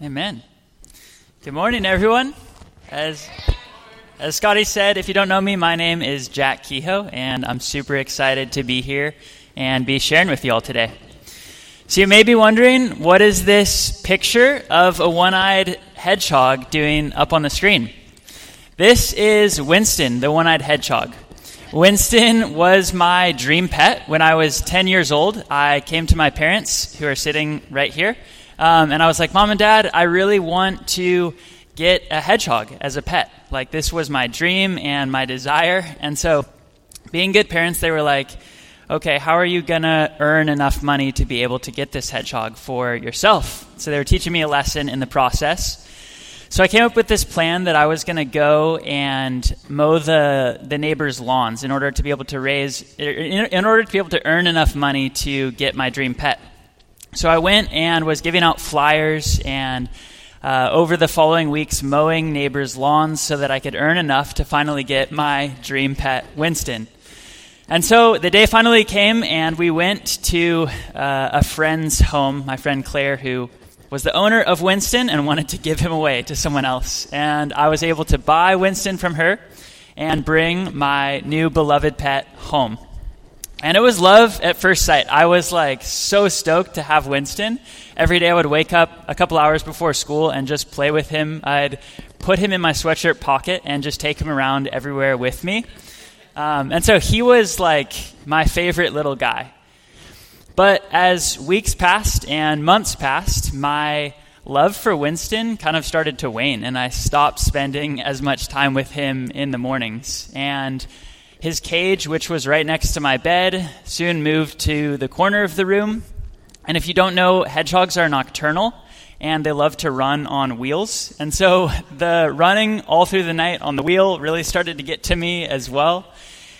Amen. Good morning, everyone. As as Scotty said, if you don't know me, my name is Jack Kehoe, and I'm super excited to be here and be sharing with you all today. So you may be wondering, what is this picture of a one-eyed hedgehog doing up on the screen? This is Winston, the one-eyed hedgehog. Winston was my dream pet when I was 10 years old. I came to my parents, who are sitting right here, um, and I was like, Mom and Dad, I really want to get a hedgehog as a pet. Like, this was my dream and my desire. And so, being good parents, they were like, okay, how are you going to earn enough money to be able to get this hedgehog for yourself? So, they were teaching me a lesson in the process. So I came up with this plan that I was going to go and mow the the neighbors' lawns in order to be able to raise in order to be able to earn enough money to get my dream pet. So I went and was giving out flyers and uh, over the following weeks mowing neighbors' lawns so that I could earn enough to finally get my dream pet, Winston. And so the day finally came, and we went to uh, a friend's home, my friend Claire, who was the owner of Winston and wanted to give him away to someone else. And I was able to buy Winston from her and bring my new beloved pet home. And it was love at first sight. I was like so stoked to have Winston. Every day I would wake up a couple hours before school and just play with him. I'd put him in my sweatshirt pocket and just take him around everywhere with me. Um, and so he was like my favorite little guy. But as weeks passed and months passed, my love for Winston kind of started to wane, and I stopped spending as much time with him in the mornings. And his cage, which was right next to my bed, soon moved to the corner of the room. And if you don't know, hedgehogs are nocturnal and they love to run on wheels. And so the running all through the night on the wheel really started to get to me as well.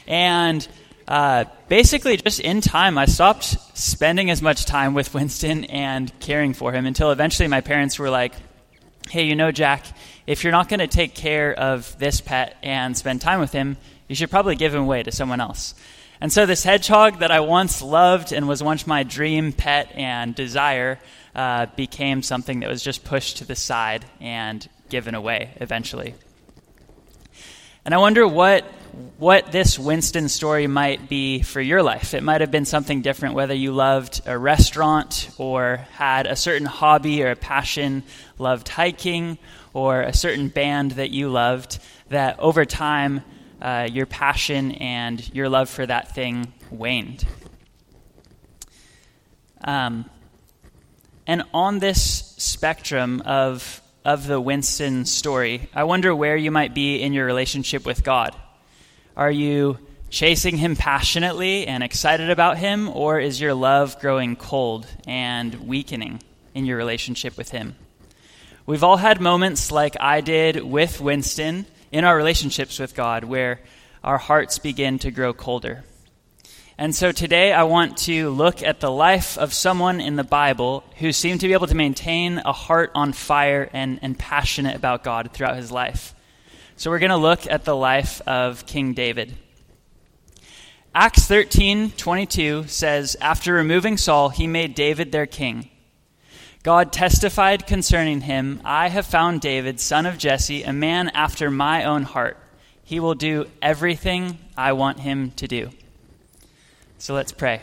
And uh, basically, just in time, I stopped spending as much time with Winston and caring for him until eventually my parents were like, hey, you know, Jack, if you're not going to take care of this pet and spend time with him, you should probably give him away to someone else. And so, this hedgehog that I once loved and was once my dream pet and desire uh, became something that was just pushed to the side and given away eventually. And I wonder what, what this Winston story might be for your life. It might have been something different, whether you loved a restaurant or had a certain hobby or a passion, loved hiking, or a certain band that you loved, that over time, uh, your passion and your love for that thing waned. Um, and on this spectrum of, of the Winston story, I wonder where you might be in your relationship with God. Are you chasing Him passionately and excited about Him, or is your love growing cold and weakening in your relationship with Him? We've all had moments like I did with Winston in our relationships with God where our hearts begin to grow colder. And so today I want to look at the life of someone in the Bible who seemed to be able to maintain a heart on fire and, and passionate about God throughout his life. So we're going to look at the life of King David. Acts 13 22 says, After removing Saul, he made David their king. God testified concerning him, I have found David, son of Jesse, a man after my own heart. He will do everything I want him to do. So let's pray.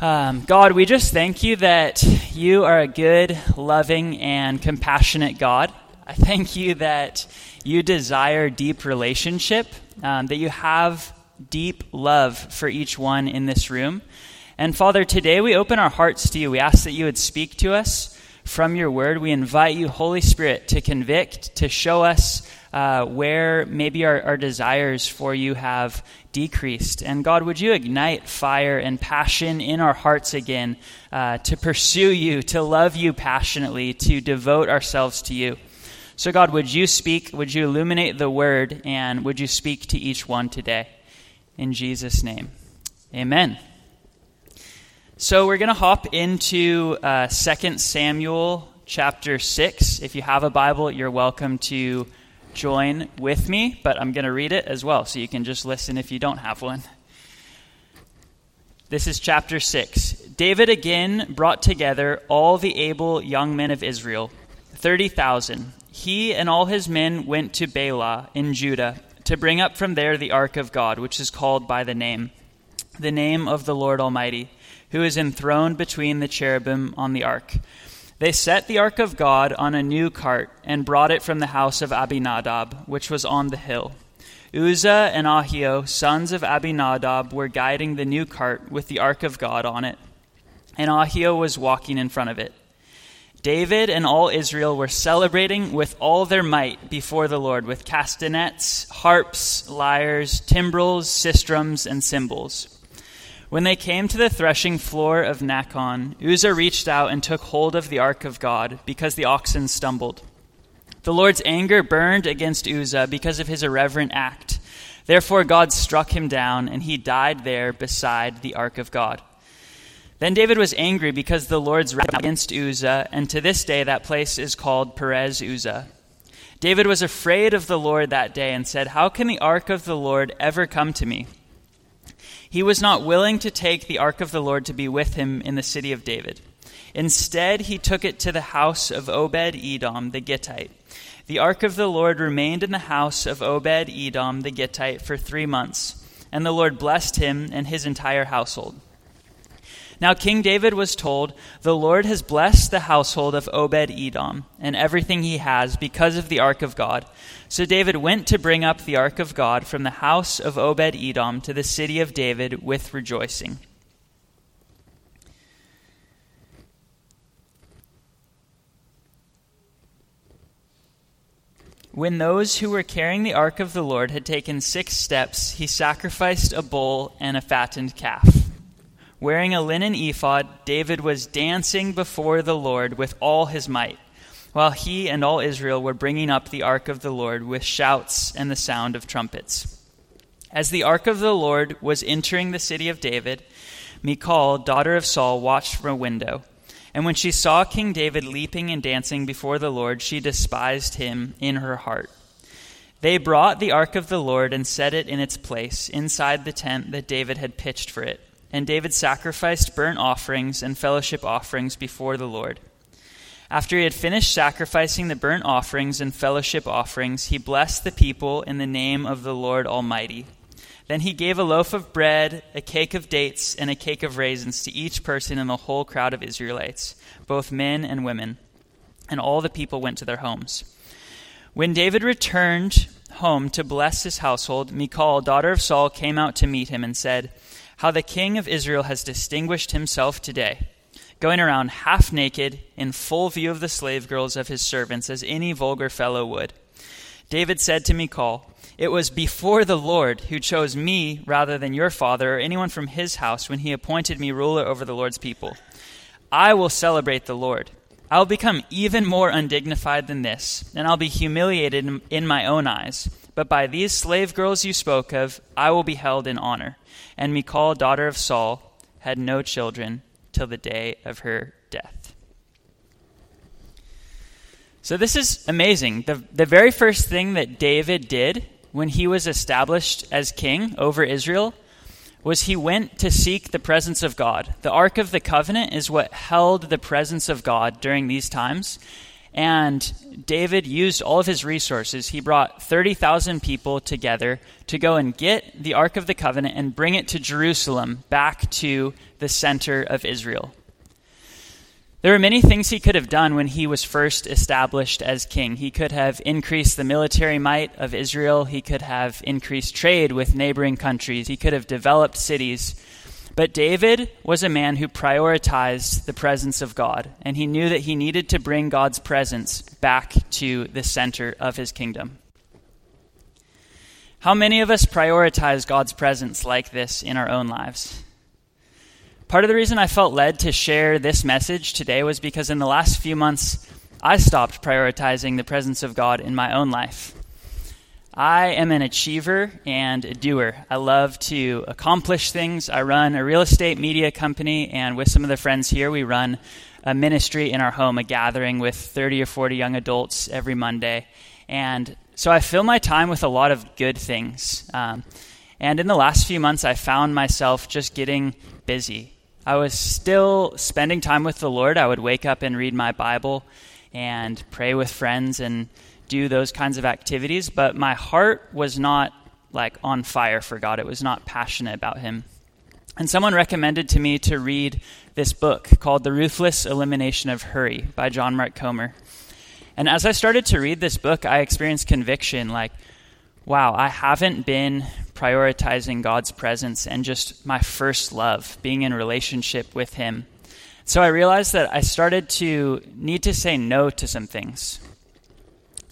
Um, God, we just thank you that you are a good, loving, and compassionate God. I thank you that you desire deep relationship, um, that you have deep love for each one in this room. And Father, today we open our hearts to you. We ask that you would speak to us from your word. We invite you, Holy Spirit, to convict, to show us uh, where maybe our, our desires for you have decreased. And God, would you ignite fire and passion in our hearts again uh, to pursue you, to love you passionately, to devote ourselves to you? So, God, would you speak? Would you illuminate the word? And would you speak to each one today? In Jesus' name, amen. So we're going to hop into uh, 2 Samuel chapter 6. If you have a Bible, you're welcome to join with me, but I'm going to read it as well, so you can just listen if you don't have one. This is chapter 6. David again brought together all the able young men of Israel, 30,000. He and all his men went to Baalah in Judah to bring up from there the ark of God, which is called by the name, the name of the Lord Almighty, who is enthroned between the cherubim on the ark. They set the ark of God on a new cart and brought it from the house of Abinadab, which was on the hill. Uzzah and Ahio, sons of Abinadab, were guiding the new cart with the ark of God on it, and Ahio was walking in front of it. David and all Israel were celebrating with all their might before the Lord with castanets, harps, lyres, timbrels, sistrums, and cymbals. When they came to the threshing floor of Nacon, Uzzah reached out and took hold of the ark of God because the oxen stumbled. The Lord's anger burned against Uzzah because of his irreverent act. Therefore, God struck him down, and he died there beside the ark of God. Then David was angry because the Lord's wrath against Uzzah, and to this day that place is called Perez Uzzah. David was afraid of the Lord that day and said, How can the ark of the Lord ever come to me? He was not willing to take the ark of the Lord to be with him in the city of David. Instead, he took it to the house of Obed Edom the Gittite. The ark of the Lord remained in the house of Obed Edom the Gittite for three months, and the Lord blessed him and his entire household. Now King David was told, The Lord has blessed the household of Obed Edom and everything he has because of the ark of God. So David went to bring up the ark of God from the house of Obed Edom to the city of David with rejoicing. When those who were carrying the ark of the Lord had taken six steps, he sacrificed a bull and a fattened calf. Wearing a linen ephod, David was dancing before the Lord with all his might, while he and all Israel were bringing up the ark of the Lord with shouts and the sound of trumpets. As the ark of the Lord was entering the city of David, Michal, daughter of Saul, watched from a window. And when she saw King David leaping and dancing before the Lord, she despised him in her heart. They brought the ark of the Lord and set it in its place inside the tent that David had pitched for it. And David sacrificed burnt offerings and fellowship offerings before the Lord. After he had finished sacrificing the burnt offerings and fellowship offerings, he blessed the people in the name of the Lord Almighty. Then he gave a loaf of bread, a cake of dates, and a cake of raisins to each person in the whole crowd of Israelites, both men and women. And all the people went to their homes. When David returned home to bless his household, Michal, daughter of Saul, came out to meet him and said, How the king of Israel has distinguished himself today, going around half naked in full view of the slave girls of his servants, as any vulgar fellow would. David said to Michal, it was before the Lord who chose me rather than your father or anyone from his house when he appointed me ruler over the Lord's people. I will celebrate the Lord. I will become even more undignified than this, and I'll be humiliated in my own eyes. But by these slave girls you spoke of, I will be held in honor. And Michal, daughter of Saul, had no children till the day of her death. So this is amazing. The, the very first thing that David did when he was established as king over Israel was he went to seek the presence of God. The Ark of the Covenant is what held the presence of God during these times. And David used all of his resources. He brought 30,000 people together to go and get the Ark of the Covenant and bring it to Jerusalem, back to the center of Israel. There were many things he could have done when he was first established as king. He could have increased the military might of Israel. He could have increased trade with neighboring countries. He could have developed cities. But David was a man who prioritized the presence of God, and he knew that he needed to bring God's presence back to the center of his kingdom. How many of us prioritize God's presence like this in our own lives? Part of the reason I felt led to share this message today was because in the last few months, I stopped prioritizing the presence of God in my own life. I am an achiever and a doer. I love to accomplish things. I run a real estate media company, and with some of the friends here, we run a ministry in our home, a gathering with 30 or 40 young adults every Monday. And so I fill my time with a lot of good things. Um, And in the last few months, I found myself just getting busy. I was still spending time with the Lord. I would wake up and read my Bible and pray with friends and do those kinds of activities, but my heart was not like on fire for God. It was not passionate about Him. And someone recommended to me to read this book called The Ruthless Elimination of Hurry by John Mark Comer. And as I started to read this book, I experienced conviction like, wow, I haven't been prioritizing God's presence and just my first love, being in relationship with Him. So I realized that I started to need to say no to some things.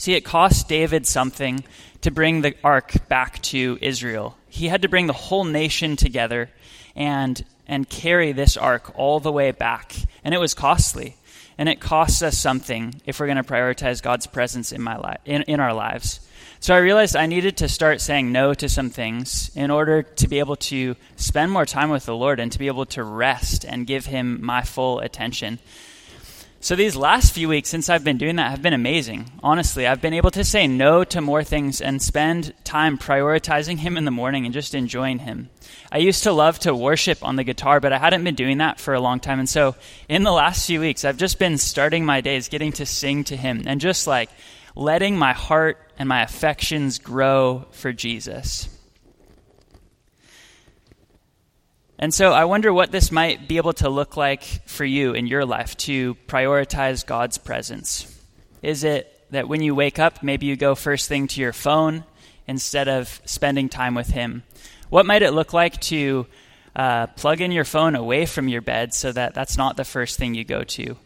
See, it cost David something to bring the ark back to Israel. He had to bring the whole nation together and and carry this ark all the way back. And it was costly. And it costs us something if we're going to prioritize God's presence in my li- in, in our lives. So I realized I needed to start saying no to some things in order to be able to spend more time with the Lord and to be able to rest and give him my full attention. So these last few weeks since I've been doing that have been amazing. Honestly, I've been able to say no to more things and spend time prioritizing him in the morning and just enjoying him. I used to love to worship on the guitar, but I hadn't been doing that for a long time. And so in the last few weeks, I've just been starting my days getting to sing to him and just like letting my heart and my affections grow for Jesus. And so I wonder what this might be able to look like for you in your life to prioritize God's presence. Is it that when you wake up, maybe you go first thing to your phone instead of spending time with Him? What might it look like to uh, plug in your phone away from your bed so that that's not the first thing you go to?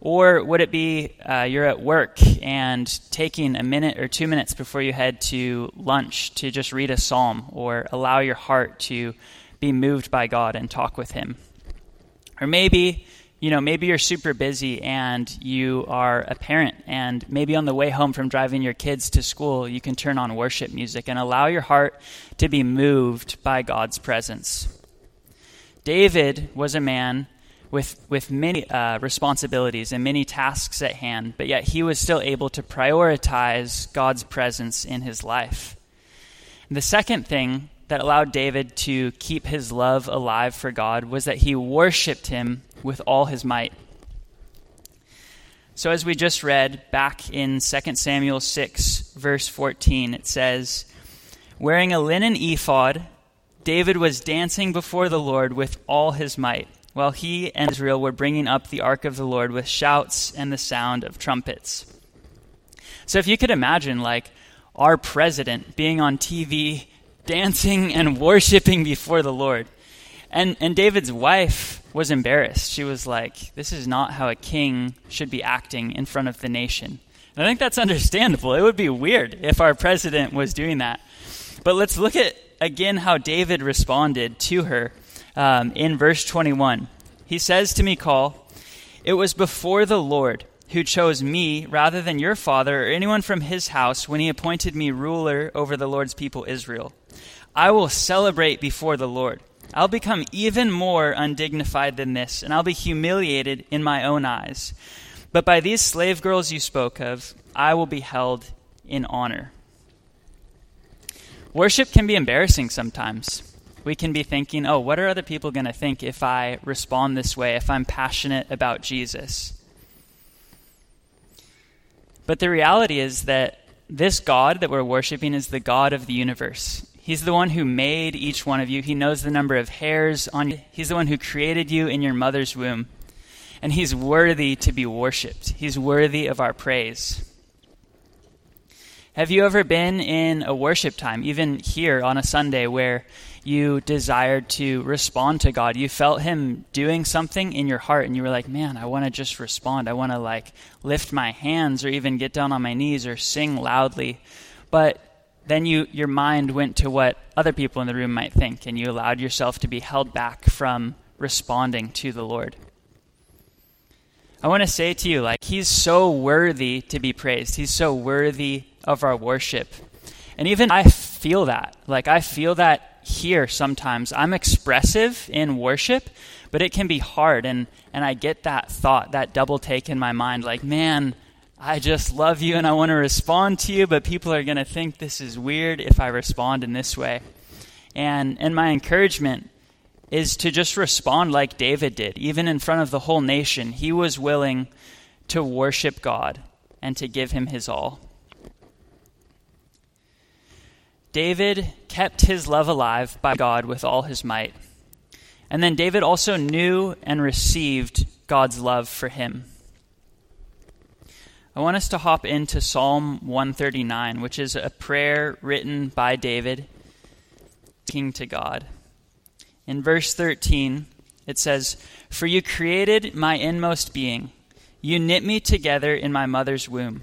Or would it be uh, you're at work and taking a minute or two minutes before you head to lunch to just read a psalm or allow your heart to be moved by God and talk with Him. Or maybe, you know, maybe you're super busy and you are a parent, and maybe on the way home from driving your kids to school, you can turn on worship music and allow your heart to be moved by God's presence. David was a man with, with many uh, responsibilities and many tasks at hand, but yet he was still able to prioritize God's presence in his life. And the second thing that allowed David to keep his love alive for God was that he worshiped him with all his might. So, as we just read back in 2 Samuel 6, verse 14, it says, Wearing a linen ephod, David was dancing before the Lord with all his might, while he and Israel were bringing up the ark of the Lord with shouts and the sound of trumpets. So, if you could imagine, like, our president being on TV dancing and worshiping before the Lord. And, and David's wife was embarrassed. She was like, This is not how a king should be acting in front of the nation. And I think that's understandable. It would be weird if our president was doing that. But let's look at again how David responded to her um, in verse 21. He says to Michal, It was before the Lord who chose me rather than your father or anyone from his house when he appointed me ruler over the Lord's people Israel. I will celebrate before the Lord. I'll become even more undignified than this, and I'll be humiliated in my own eyes. But by these slave girls you spoke of, I will be held in honor. Worship can be embarrassing sometimes. We can be thinking, oh, what are other people going to think if I respond this way, if I'm passionate about Jesus? But the reality is that this God that we're worshiping is the God of the universe. He's the one who made each one of you. He knows the number of hairs on you. He's the one who created you in your mother's womb. And he's worthy to be worshiped. He's worthy of our praise. Have you ever been in a worship time, even here on a Sunday, where you desired to respond to God? You felt Him doing something in your heart, and you were like, man, I want to just respond. I want to, like, lift my hands or even get down on my knees or sing loudly. But then you, your mind went to what other people in the room might think, and you allowed yourself to be held back from responding to the Lord. I want to say to you, like, He's so worthy to be praised. He's so worthy of our worship. And even I feel that. Like, I feel that here sometimes. I'm expressive in worship, but it can be hard. And, and I get that thought, that double take in my mind, like, man, I just love you and I want to respond to you, but people are going to think this is weird if I respond in this way. And, and my encouragement is to just respond like David did. Even in front of the whole nation, he was willing to worship God and to give him his all. David kept his love alive by God with all his might. And then David also knew and received God's love for him. I want us to hop into Psalm 139, which is a prayer written by David, king to God. In verse 13, it says, For you created my inmost being, you knit me together in my mother's womb.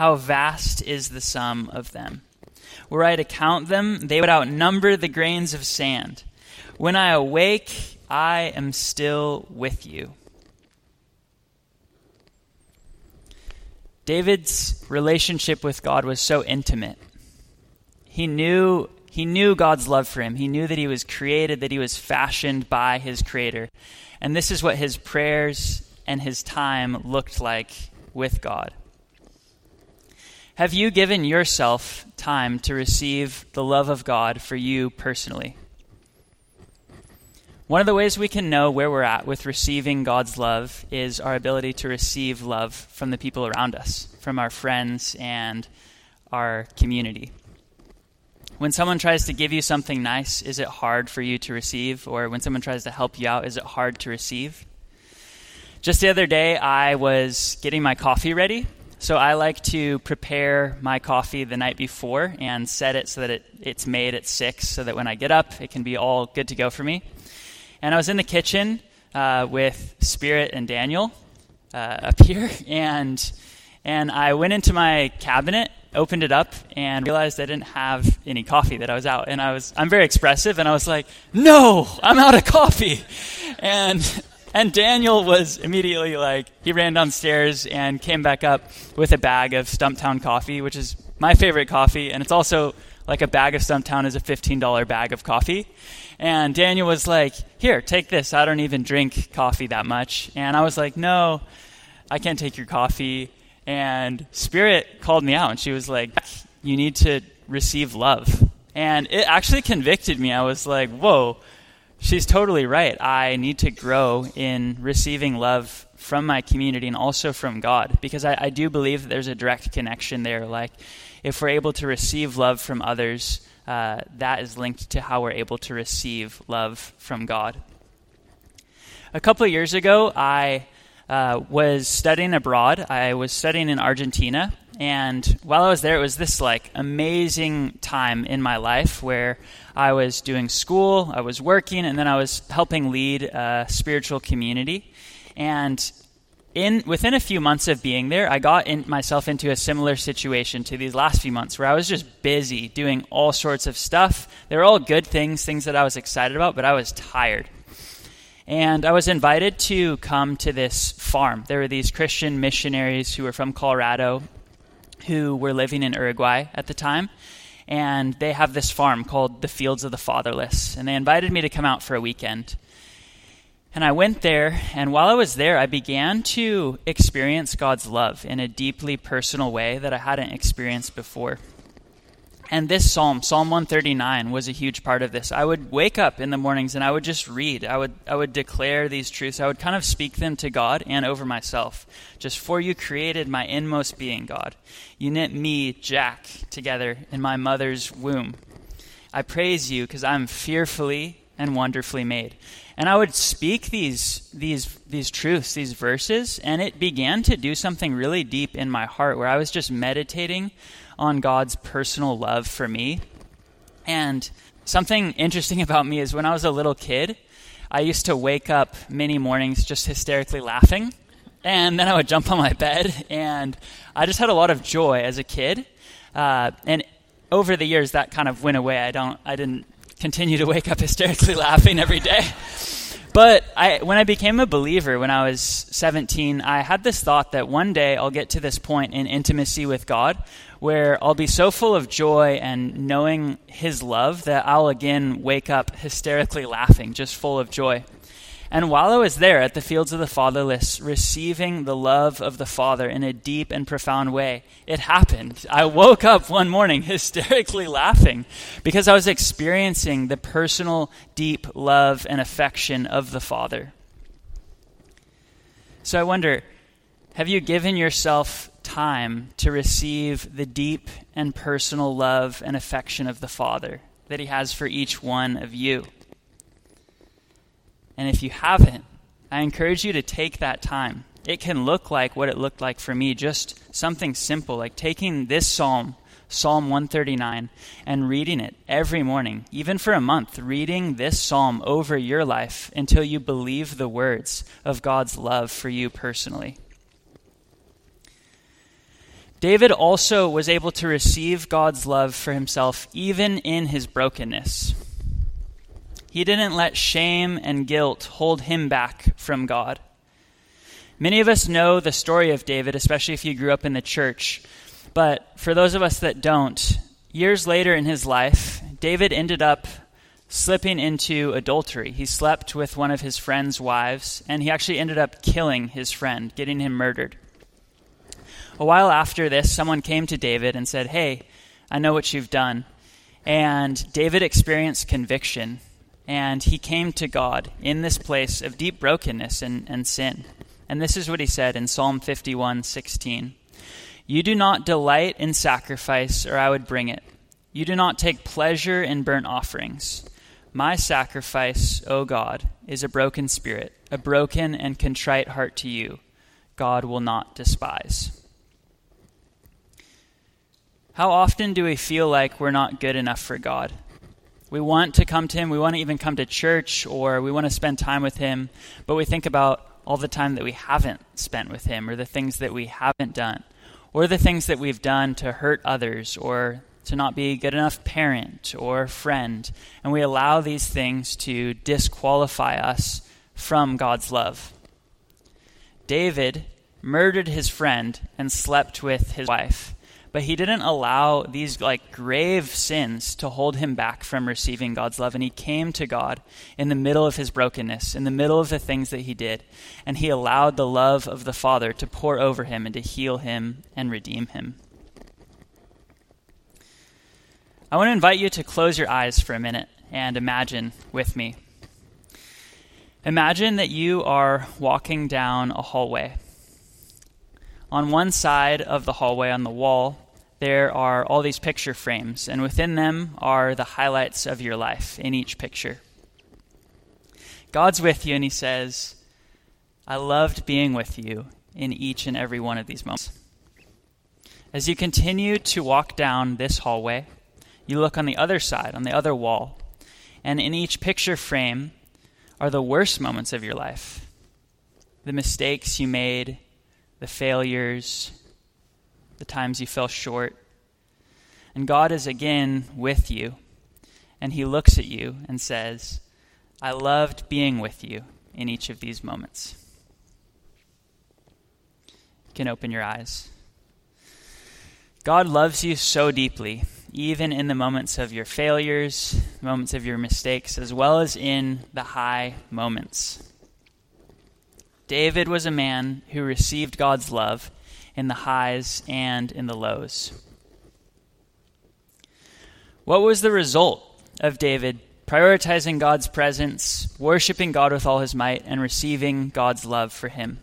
How vast is the sum of them. Were I to count them, they would outnumber the grains of sand. When I awake, I am still with you. David's relationship with God was so intimate. He knew he knew God's love for him. He knew that he was created, that he was fashioned by his creator. And this is what his prayers and his time looked like with God. Have you given yourself time to receive the love of God for you personally? One of the ways we can know where we're at with receiving God's love is our ability to receive love from the people around us, from our friends and our community. When someone tries to give you something nice, is it hard for you to receive? Or when someone tries to help you out, is it hard to receive? Just the other day, I was getting my coffee ready so I like to prepare my coffee the night before and set it so that it, it's made at 6 so that when I get up, it can be all good to go for me. And I was in the kitchen uh, with Spirit and Daniel uh, up here, and, and I went into my cabinet, opened it up, and realized I didn't have any coffee, that I was out. And I was, I'm very expressive, and I was like, no, I'm out of coffee. And and Daniel was immediately like, he ran downstairs and came back up with a bag of Stumptown coffee, which is my favorite coffee. And it's also like a bag of Stumptown is a $15 bag of coffee. And Daniel was like, here, take this. I don't even drink coffee that much. And I was like, no, I can't take your coffee. And Spirit called me out and she was like, you need to receive love. And it actually convicted me. I was like, whoa she's totally right. I need to grow in receiving love from my community and also from God because I, I, do believe that there's a direct connection there. Like, if we're able to receive love from others, uh, that is linked to how we're able to receive love from God. A couple of years ago, I uh, was studying abroad. I was studying in Argentina, and while I was there, it was this like amazing time in my life where I was doing school, I was working, and then I was helping lead a spiritual community. And in within a few months of being there, I got in, myself into a similar situation to these last few months, where I was just busy doing all sorts of stuff. They were all good things, things that I was excited about, but I was tired. And I was invited to come to this farm. There were these Christian missionaries who were from Colorado who were living in Uruguay at the time. And they have this farm called the Fields of the Fatherless. And they invited me to come out for a weekend. And I went there, and while I was there, I began to experience God's love in a deeply personal way that I hadn't experienced before. And this psalm, Psalm 139, was a huge part of this. I would wake up in the mornings and I would just read. I would, I would declare these truths. I would kind of speak them to God and over myself. Just for you created my inmost being, God. You knit me, Jack, together in my mother's womb. I praise you because I'm fearfully and wonderfully made. And I would speak these, these, these truths, these verses, and it began to do something really deep in my heart where I was just meditating on God's personal love for me. And something interesting about me is when I was a little kid, I used to wake up many mornings just hysterically laughing. And then I would jump on my bed, and I just had a lot of joy as a kid. Uh, and over the years, that kind of went away. I don't, I didn't continue to wake up hysterically laughing every day. But I, when I became a believer when I was 17, I had this thought that one day I'll get to this point in intimacy with God where I'll be so full of joy and knowing His love that I'll again wake up hysterically laughing, just full of joy. And while I was there at the fields of the fatherless, receiving the love of the Father in a deep and profound way, it happened. I woke up one morning hysterically laughing because I was experiencing the personal, deep love and affection of the Father. So I wonder have you given yourself time to receive the deep and personal love and affection of the Father that He has for each one of you? And if you haven't, I encourage you to take that time. It can look like what it looked like for me, just something simple, like taking this psalm, Psalm 139, and reading it every morning, even for a month, reading this psalm over your life until you believe the words of God's love for you personally. David also was able to receive God's love for himself even in his brokenness. He didn't let shame and guilt hold him back from God. Many of us know the story of David, especially if you grew up in the church. But for those of us that don't, years later in his life, David ended up slipping into adultery. He slept with one of his friend's wives, and he actually ended up killing his friend, getting him murdered. A while after this, someone came to David and said, Hey, I know what you've done. And David experienced conviction and he came to God in this place of deep brokenness and, and sin. And this is what he said in Psalm 51 16. You do not delight in sacrifice, or I would bring it. You do not take pleasure in burnt offerings. My sacrifice, O God, is a broken spirit, a broken and contrite heart to you. God will not despise. How often do we feel like we're not good enough for God? We want to come to Him. We want to even come to church or we want to spend time with Him. But we think about all the time that we haven't spent with Him or the things that we haven't done or the things that we've done to hurt others or to not be a good enough parent or friend. And we allow these things to disqualify us from God's love. David murdered his friend and slept with his wife but he didn't allow these like grave sins to hold him back from receiving God's love. And he came to God in the middle of his brokenness in the middle of the things that he did. And he allowed the love of the Father to pour over him and to heal him and redeem him. I want to invite you to close your eyes for a minute and imagine with me. Imagine that you are walking down a hallway on one side of the hallway on the wall, there are all these picture frames, and within them are the highlights of your life in each picture. God's with you, and He says, I loved being with you in each and every one of these moments. As you continue to walk down this hallway, you look on the other side, on the other wall, and in each picture frame are the worst moments of your life the mistakes you made the failures, the times you fell short. And God is again with you, and He looks at you and says, I loved being with you in each of these moments. You can open your eyes. God loves you so deeply, even in the moments of your failures, moments of your mistakes, as well as in the high moments. David was a man who received God's love in the highs and in the lows. What was the result of David prioritizing God's presence, worshiping God with all his might, and receiving God's love for him?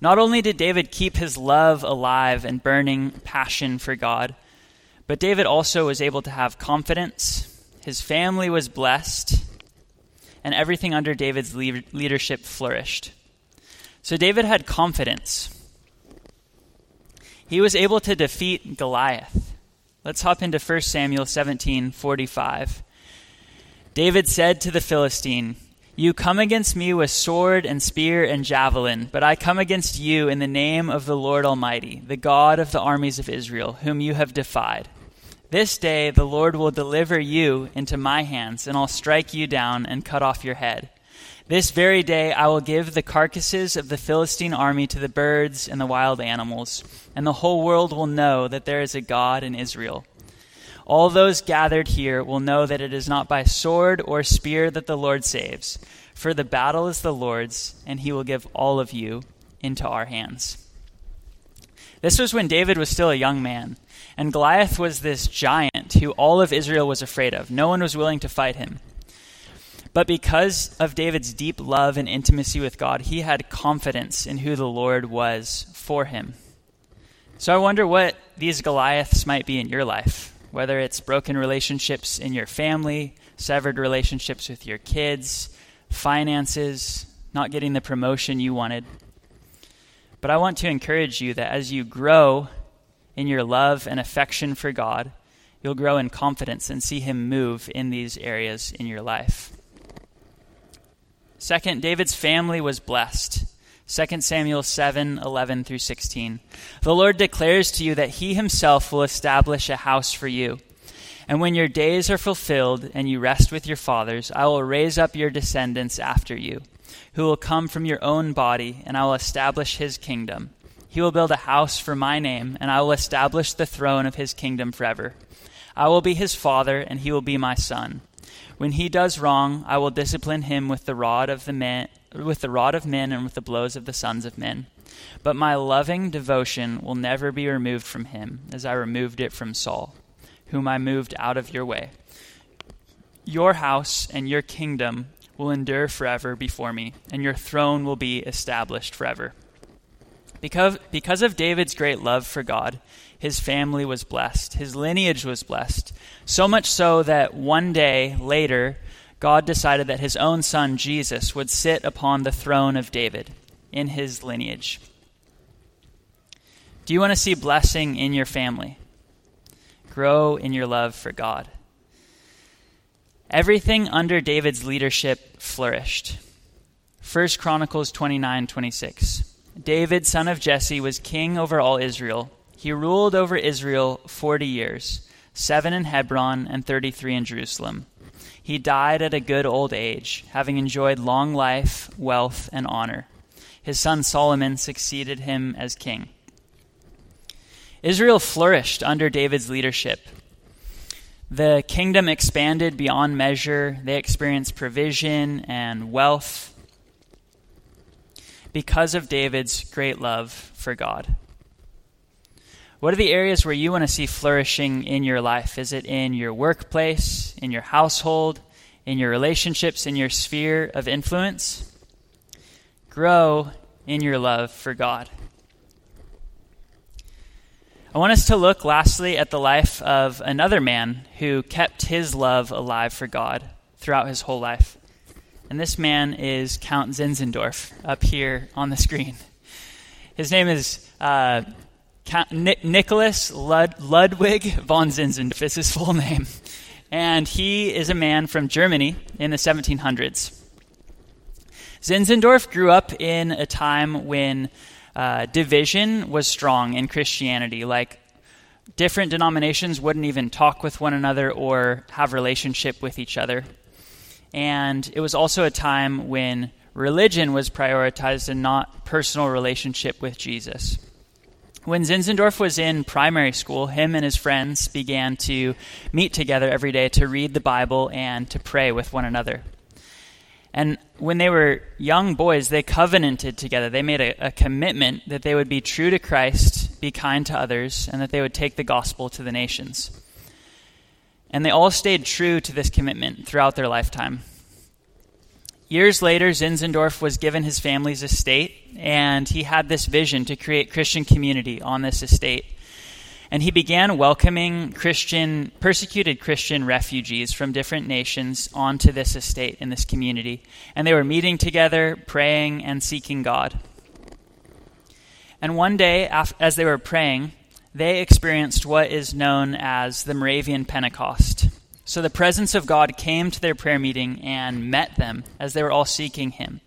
Not only did David keep his love alive and burning passion for God, but David also was able to have confidence. His family was blessed, and everything under David's leadership flourished. So David had confidence. He was able to defeat Goliath. Let's hop into 1 Samuel 17:45. David said to the Philistine, "You come against me with sword and spear and javelin, but I come against you in the name of the Lord Almighty, the God of the armies of Israel, whom you have defied." This day the Lord will deliver you into my hands, and I'll strike you down and cut off your head. This very day I will give the carcasses of the Philistine army to the birds and the wild animals, and the whole world will know that there is a God in Israel. All those gathered here will know that it is not by sword or spear that the Lord saves, for the battle is the Lord's, and he will give all of you into our hands. This was when David was still a young man, and Goliath was this giant who all of Israel was afraid of. No one was willing to fight him. But because of David's deep love and intimacy with God, he had confidence in who the Lord was for him. So I wonder what these Goliaths might be in your life, whether it's broken relationships in your family, severed relationships with your kids, finances, not getting the promotion you wanted. But I want to encourage you that as you grow in your love and affection for God, you'll grow in confidence and see Him move in these areas in your life. Second, David's family was blessed. 2 Samuel 7 11 through 16. The Lord declares to you that He Himself will establish a house for you. And when your days are fulfilled and you rest with your fathers, I will raise up your descendants after you, who will come from your own body, and I will establish His kingdom. He will build a house for my name, and I will establish the throne of His kingdom forever. I will be His father, and He will be my son. When he does wrong, I will discipline him with the rod of the men, with the rod of men and with the blows of the sons of men. But my loving devotion will never be removed from him, as I removed it from Saul, whom I moved out of your way. Your house and your kingdom will endure forever before me, and your throne will be established forever. Because, because of David's great love for God, his family was blessed, his lineage was blessed. So much so that one day later, God decided that his own son, Jesus, would sit upon the throne of David in his lineage. Do you want to see blessing in your family? Grow in your love for God. Everything under David's leadership flourished. 1 Chronicles 29 26. David, son of Jesse, was king over all Israel. He ruled over Israel 40 years, seven in Hebron and 33 in Jerusalem. He died at a good old age, having enjoyed long life, wealth, and honor. His son Solomon succeeded him as king. Israel flourished under David's leadership. The kingdom expanded beyond measure. They experienced provision and wealth because of David's great love for God. What are the areas where you want to see flourishing in your life? Is it in your workplace, in your household, in your relationships, in your sphere of influence? Grow in your love for God. I want us to look lastly at the life of another man who kept his love alive for God throughout his whole life. And this man is Count Zinzendorf up here on the screen. His name is uh, Nicholas Lud- Ludwig von Zinzendorf is his full name. And he is a man from Germany in the 1700s. Zinzendorf grew up in a time when uh, division was strong in Christianity. Like, different denominations wouldn't even talk with one another or have relationship with each other. And it was also a time when religion was prioritized and not personal relationship with Jesus. When Zinzendorf was in primary school, him and his friends began to meet together every day to read the Bible and to pray with one another. And when they were young boys, they covenanted together. They made a, a, commitment that they would be true to Christ, be kind to others, and that they would take the gospel to the nations. And they all stayed true to this commitment throughout their lifetime. Years later, Zinzendorf was given his family's estate, and he had this vision to create Christian community on this estate. And he began welcoming Christian, persecuted Christian refugees from different nations onto this estate in this community. And they were meeting together, praying, and seeking God. And one day, as they were praying, they experienced what is known as the Moravian Pentecost. So the presence of God came to their prayer meeting and met them as they were all seeking Him.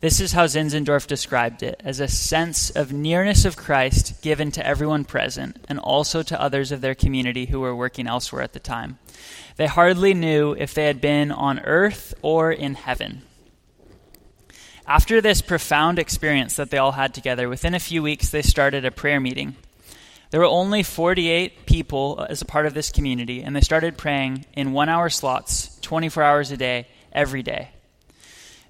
This is how Zinzendorf described it as a sense of nearness of Christ given to everyone present and also to others of their community who were working elsewhere at the time. They hardly knew if they had been on earth or in heaven. After this profound experience that they all had together, within a few weeks they started a prayer meeting. There were only 48 people as a part of this community, and they started praying in one hour slots, 24 hours a day, every day.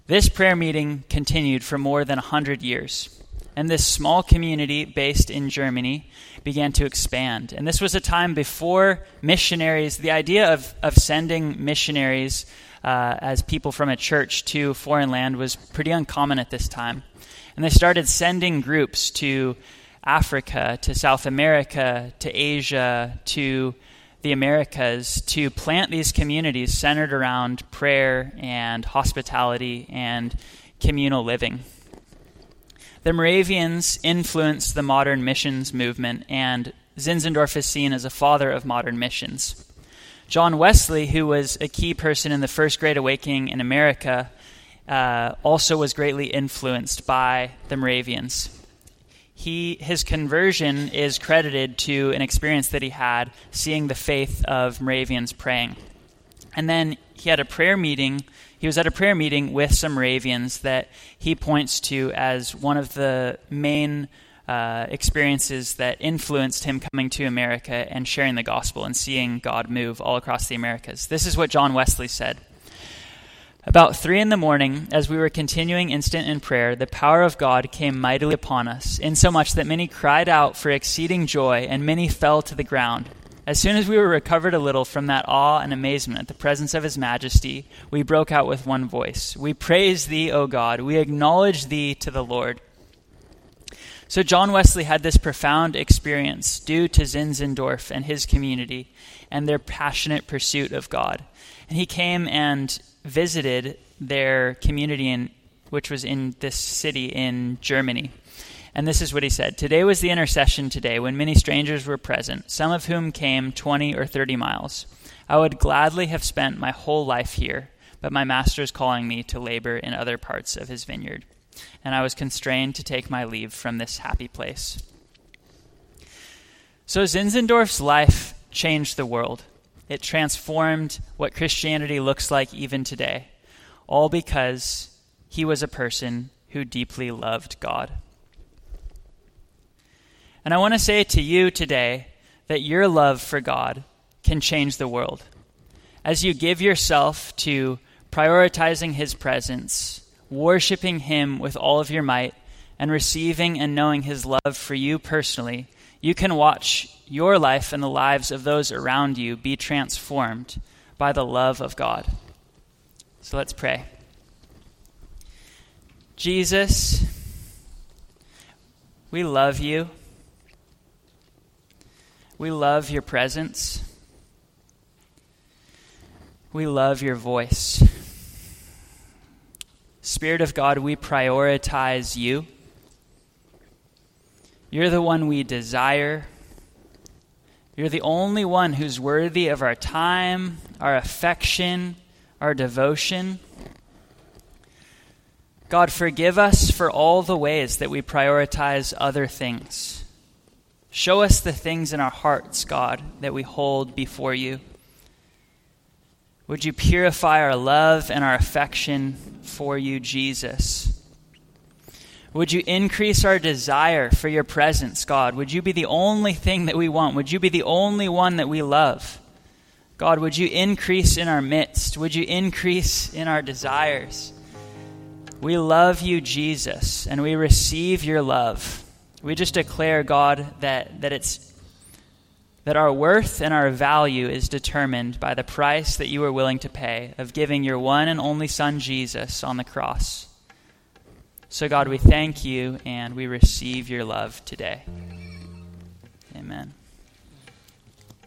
This prayer meeting continued for more than 100 years. And this small community based in Germany began to expand. And this was a time before missionaries, the idea of, of sending missionaries uh, as people from a church to foreign land was pretty uncommon at this time. And they started sending groups to Africa, to South America, to Asia, to the Americas to plant these communities centered around prayer and hospitality and communal living. The Moravians influenced the modern missions movement, and Zinzendorf is seen as a father of modern missions. John Wesley, who was a key person in the First Great Awakening in America, uh, also was greatly influenced by the Moravians he his conversion is credited to an experience that he had seeing the faith of Moravians praying. And then he had a prayer meeting. He was at a prayer meeting with some Moravians that he points to as one of the main uh, experiences that influenced him coming to America and sharing the gospel and seeing God move all across the Americas. This is what John Wesley said. About three in the morning, as we were continuing instant in prayer, the power of God came mightily upon us, insomuch that many cried out for exceeding joy, and many fell to the ground. As soon as we were recovered a little from that awe and amazement at the presence of His Majesty, we broke out with one voice We praise Thee, O God, we acknowledge Thee to the Lord. So, John Wesley had this profound experience due to Zinzendorf and his community and their passionate pursuit of God. And he came and visited their community in which was in this city in Germany. And this is what he said Today was the intercession today when many strangers were present, some of whom came 20 or 30 miles. I would gladly have spent my whole life here, but my master is calling me to labor in other parts of his vineyard. And I was constrained to take my leave from this happy place. So Zinzendorf's life changed the world. It transformed what Christianity looks like even today, all because he was a person who deeply loved God. And I want to say to you today that your love for God can change the world. As you give yourself to prioritizing His presence, worshiping Him with all of your might, and receiving and knowing His love for you personally, you can watch your life and the lives of those around you be transformed by the love of God. So let's pray. Jesus, we love you. We love your presence. We love your voice. Spirit of God, we prioritize you. You're the one we desire. You're the only one who's worthy of our time, our affection, our devotion. God, forgive us for all the ways that we prioritize other things. Show us the things in our hearts, God, that we hold before you. Would you purify our love and our affection for you, Jesus? Would you increase our desire for your presence, God? Would you be the only thing that we want? Would you be the only one that we love? God, would you increase in our midst? Would you increase in our desires? We love you, Jesus, and we receive your love. We just declare, God, that, that it's that our worth and our value is determined by the price that you were willing to pay of giving your one and only Son, Jesus, on the cross. So, God, we thank you and we receive your love today. Amen.